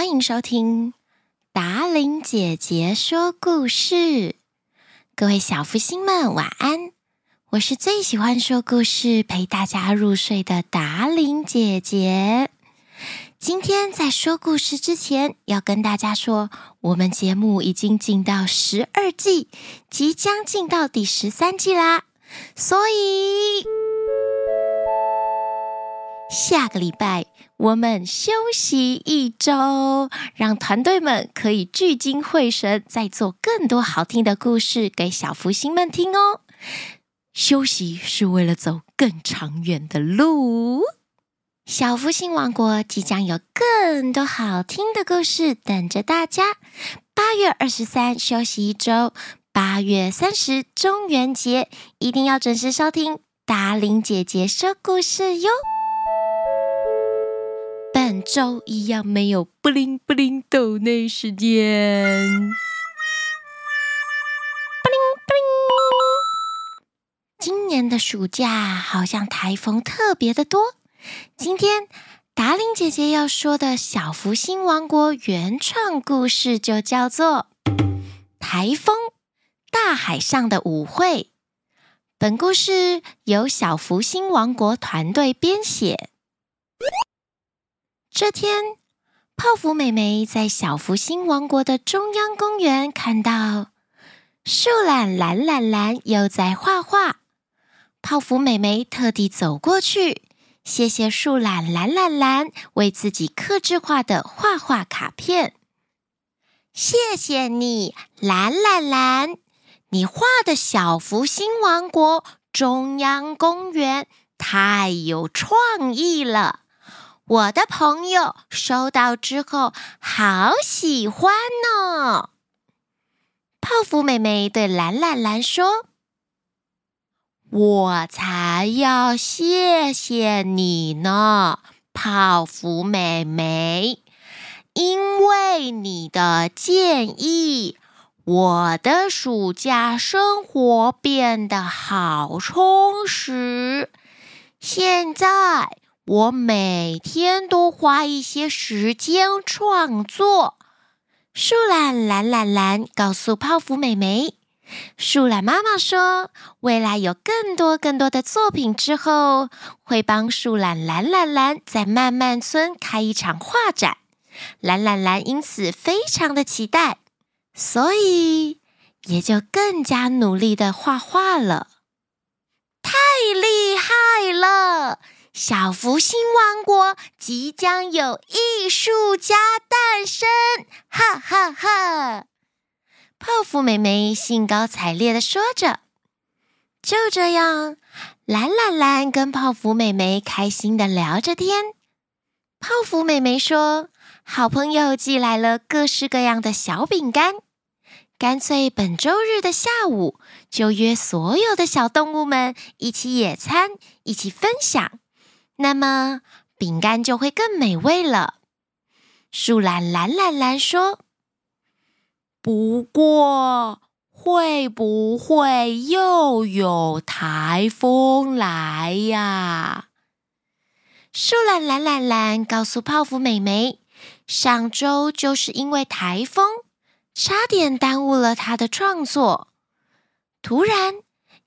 欢迎收听达玲姐姐说故事。各位小福星们，晚安！我是最喜欢说故事、陪大家入睡的达玲姐姐。今天在说故事之前，要跟大家说，我们节目已经进到十二季，即将进到第十三季啦。所以下个礼拜我们休息一周，让团队们可以聚精会神，再做更多好听的故事给小福星们听哦。休息是为了走更长远的路。小福星王国即将有更多好听的故事等着大家。八月二十三休息一周。八月三十，中元节，一定要准时收听达玲姐姐说故事哟。周一样没有布灵布灵抖内时间。布灵布灵。今年的暑假好像台风特别的多。今天达令姐姐要说的小福星王国原创故事就叫做台风。大海上的舞会，本故事由小福星王国团队编写。这天，泡芙妹妹在小福星王国的中央公园看到树懒懒懒懒又在画画。泡芙妹妹特地走过去，谢谢树懒懒懒懒为自己刻制化的画画卡片。谢谢你，懒懒懒。你画的小福星王国中央公园太有创意了，我的朋友收到之后好喜欢呢。泡芙妹妹对懒懒懒说：“我才要谢谢你呢，泡芙妹妹，因为你的建议。”我的暑假生活变得好充实。现在我每天都花一些时间创作。树懒懒懒懒告诉泡芙妹妹，树懒妈妈说，未来有更多更多的作品之后，会帮树懒懒懒懒在漫漫村开一场画展。懒懒懒因此非常的期待。所以也就更加努力的画画了，太厉害了！小福星王国即将有艺术家诞生，哈哈哈！泡芙妹妹兴高采烈的说着。就这样，懒懒懒跟泡芙妹妹开心的聊着天。泡芙妹妹说：“好朋友寄来了各式各样的小饼干。”干脆本周日的下午就约所有的小动物们一起野餐，一起分享，那么饼干就会更美味了。树懒懒懒懒说：“不过会不会又有台风来呀？”树懒懒懒懒告诉泡芙美眉：“上周就是因为台风。”差点耽误了他的创作。突然，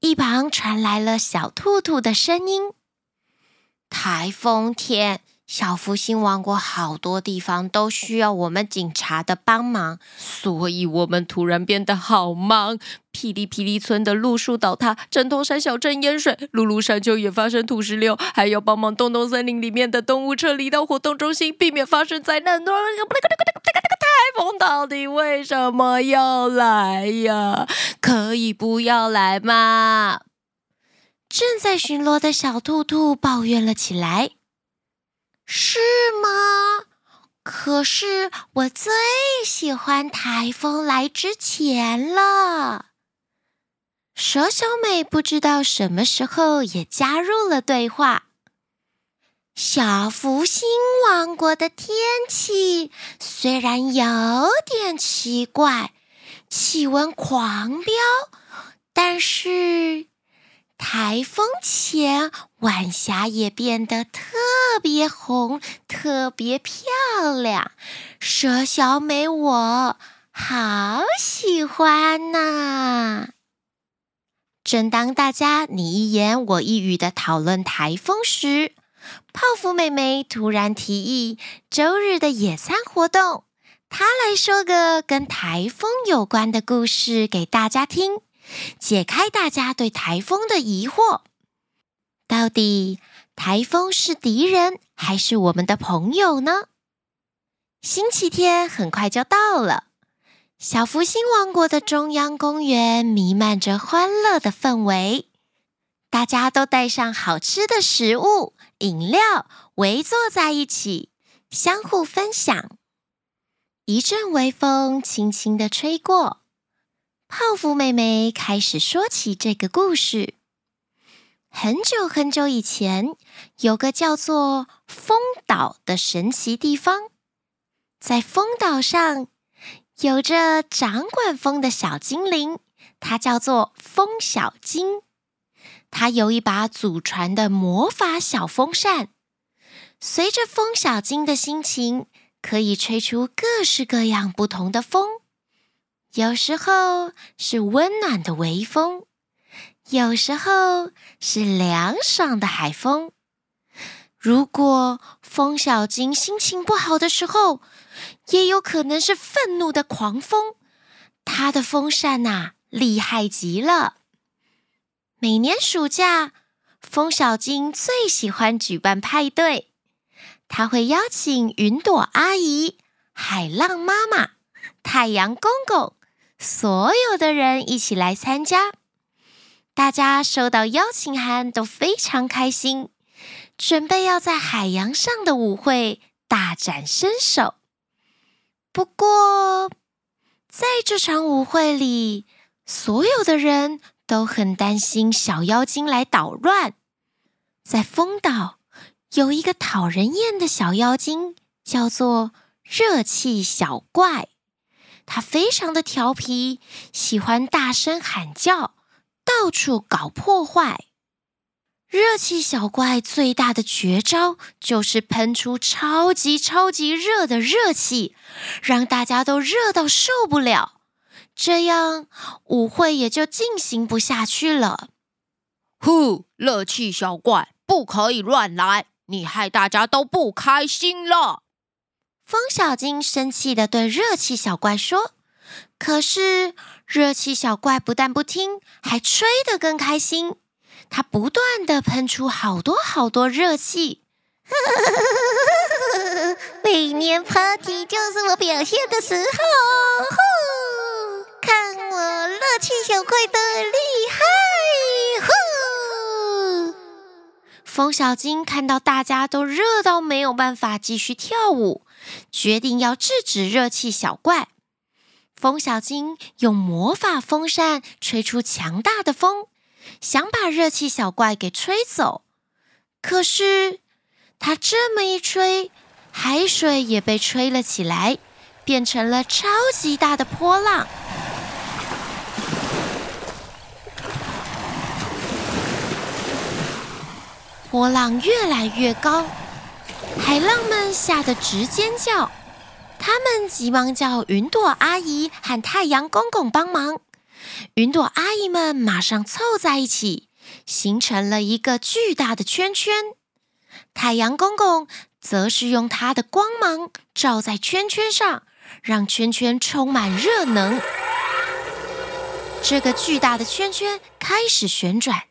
一旁传来了小兔兔的声音：“台风天，小福星王国好多地方都需要我们警察的帮忙，所以我们突然变得好忙。霹雳霹雳村的路树倒塌，针头山小镇淹水，露露山丘也发生土石流，还要帮忙东东森林里面的动物撤离到活动中心，避免发生灾难。”台风到底为什么要来呀？可以不要来吗？正在巡逻的小兔兔抱怨了起来。是吗？可是我最喜欢台风来之前了。蛇小美不知道什么时候也加入了对话。小福星王国的天气虽然有点奇怪，气温狂飙，但是台风前，晚霞也变得特别红，特别漂亮。蛇小美，我好喜欢呐！正当大家你一言我一语的讨论台风时，泡芙妹妹突然提议周日的野餐活动，她来说个跟台风有关的故事给大家听。解开大家对台风的疑惑，到底台风是敌人还是我们的朋友呢？星期天很快就到了，小福星王国的中央公园弥漫着欢乐的氛围，大家都带上好吃的食物、饮料，围坐在一起，相互分享。一阵微风轻轻地吹过。泡芙妹妹开始说起这个故事。很久很久以前，有个叫做风岛的神奇地方。在风岛上，有着掌管风的小精灵，它叫做风小精。它有一把祖传的魔法小风扇，随着风小精的心情，可以吹出各式各样不同的风。有时候是温暖的微风，有时候是凉爽的海风。如果风小精心情不好的时候，也有可能是愤怒的狂风。它的风扇呐、厉害极了。每年暑假，风小精最喜欢举办派对，他会邀请云朵阿姨、海浪妈妈、太阳公公。所有的人一起来参加，大家收到邀请函都非常开心，准备要在海洋上的舞会大展身手。不过，在这场舞会里，所有的人都很担心小妖精来捣乱。在风岛，有一个讨人厌的小妖精，叫做热气小怪。他非常的调皮，喜欢大声喊叫，到处搞破坏。热气小怪最大的绝招就是喷出超级超级热的热气，让大家都热到受不了。这样舞会也就进行不下去了。呼，热气小怪，不可以乱来，你害大家都不开心了。风小精生气地对热气小怪说：“可是热气小怪不但不听，还吹得更开心。他不断地喷出好多好多热气。每年 party 就是我表现的时候，看我热气小怪的厉害！”风小精看到大家都热到没有办法继续跳舞。决定要制止热气小怪。风小精用魔法风扇吹出强大的风，想把热气小怪给吹走。可是他这么一吹，海水也被吹了起来，变成了超级大的波浪。波浪越来越高。海浪们吓得直尖叫，他们急忙叫云朵阿姨和太阳公公帮忙。云朵阿姨们马上凑在一起，形成了一个巨大的圈圈。太阳公公则是用他的光芒照在圈圈上，让圈圈充满热能。这个巨大的圈圈开始旋转，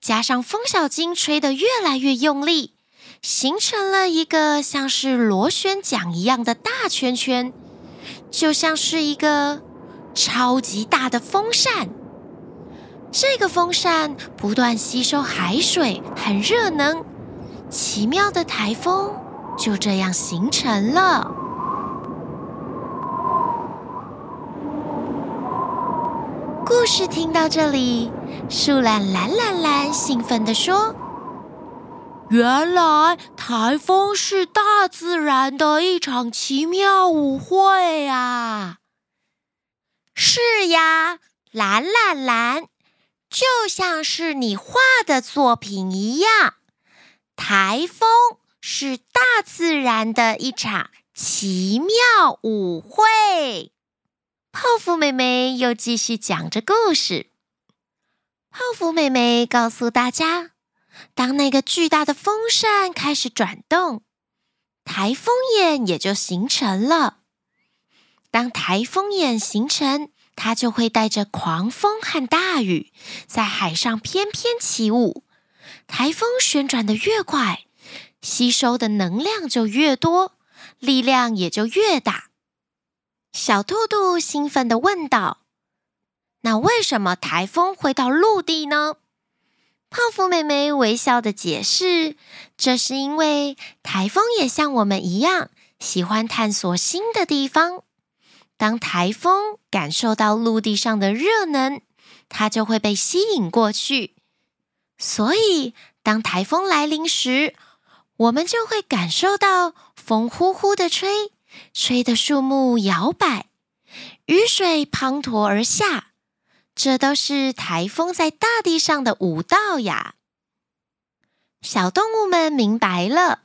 加上风小精吹得越来越用力。形成了一个像是螺旋桨一样的大圈圈，就像是一个超级大的风扇。这个风扇不断吸收海水和热能，奇妙的台风就这样形成了。故事听到这里，树懒蓝蓝蓝兴奋地说。原来台风是大自然的一场奇妙舞会啊！是呀，蓝蓝蓝，就像是你画的作品一样。台风是大自然的一场奇妙舞会。泡芙妹妹又继续讲着故事。泡芙妹妹告诉大家，当那个巨大的风扇开始转动，台风眼也就形成了。当台风眼形成，它就会带着狂风和大雨，在海上翩翩起舞。台风旋转得越快，吸收的能量就越多，力量也就越大。小兔兔兴奋地问道：“那为什么台风会到陆地呢？”泡芙妹妹微笑的解释：“这是因为台风也像我们一样，喜欢探索新的地方。”当台风感受到陆地上的热能，它就会被吸引过去。所以，当台风来临时，我们就会感受到风呼呼的吹，吹得树木摇摆，雨水滂沱而下。这都是台风在大地上的舞蹈呀！小动物们明白了，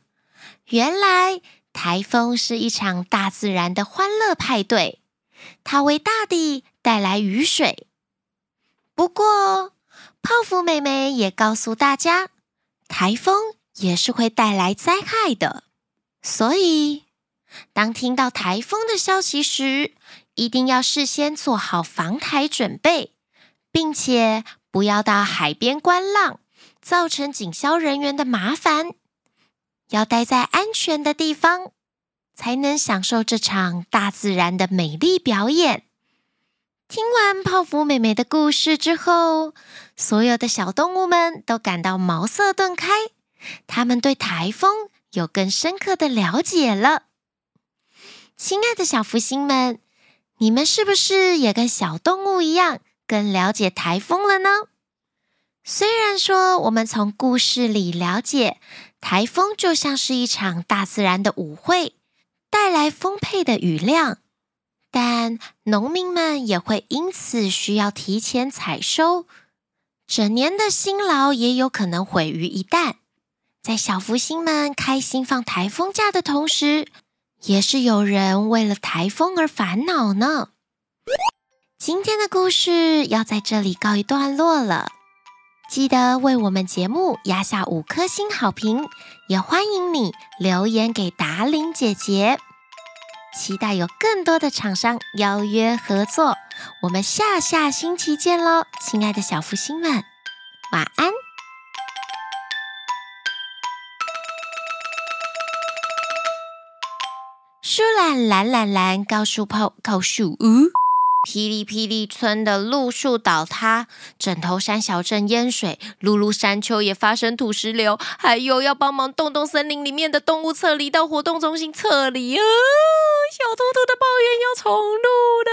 原来台风是一场大自然的欢乐派对。它为大地带来雨水，不过泡芙妹妹也告诉大家，台风也是会带来灾害的。所以，当听到台风的消息时，一定要事先做好防台准备，并且不要到海边观浪，造成警消人员的麻烦。要待在安全的地方。才能享受这场大自然的美丽表演。听完泡芙妹妹的故事之后，所有的小动物们都感到茅塞顿开，他们对台风有更深刻的了解了。亲爱的小福星们，你们是不是也跟小动物一样，更了解台风了呢？虽然说我们从故事里了解，台风就像是一场大自然的舞会。带来丰沛的雨量，但农民们也会因此需要提前采收，整年的辛劳也有可能毁于一旦。在小福星们开心放台风假的同时，也是有人为了台风而烦恼呢。今天的故事要在这里告一段落了。记得为我们节目压下五颗星好评，也欢迎你留言给达伶姐姐。期待有更多的厂商邀约合作，我们下下星期见喽，亲爱的小福星们，晚安。树懒懒懒懒，告诉泡告诉嗯。霹雳霹雳村的路树倒塌，枕头山小镇淹水，露露山丘也发生土石流，还有要帮忙洞洞森林里面的动物撤离到活动中心撤离。小兔兔的抱怨要重录了。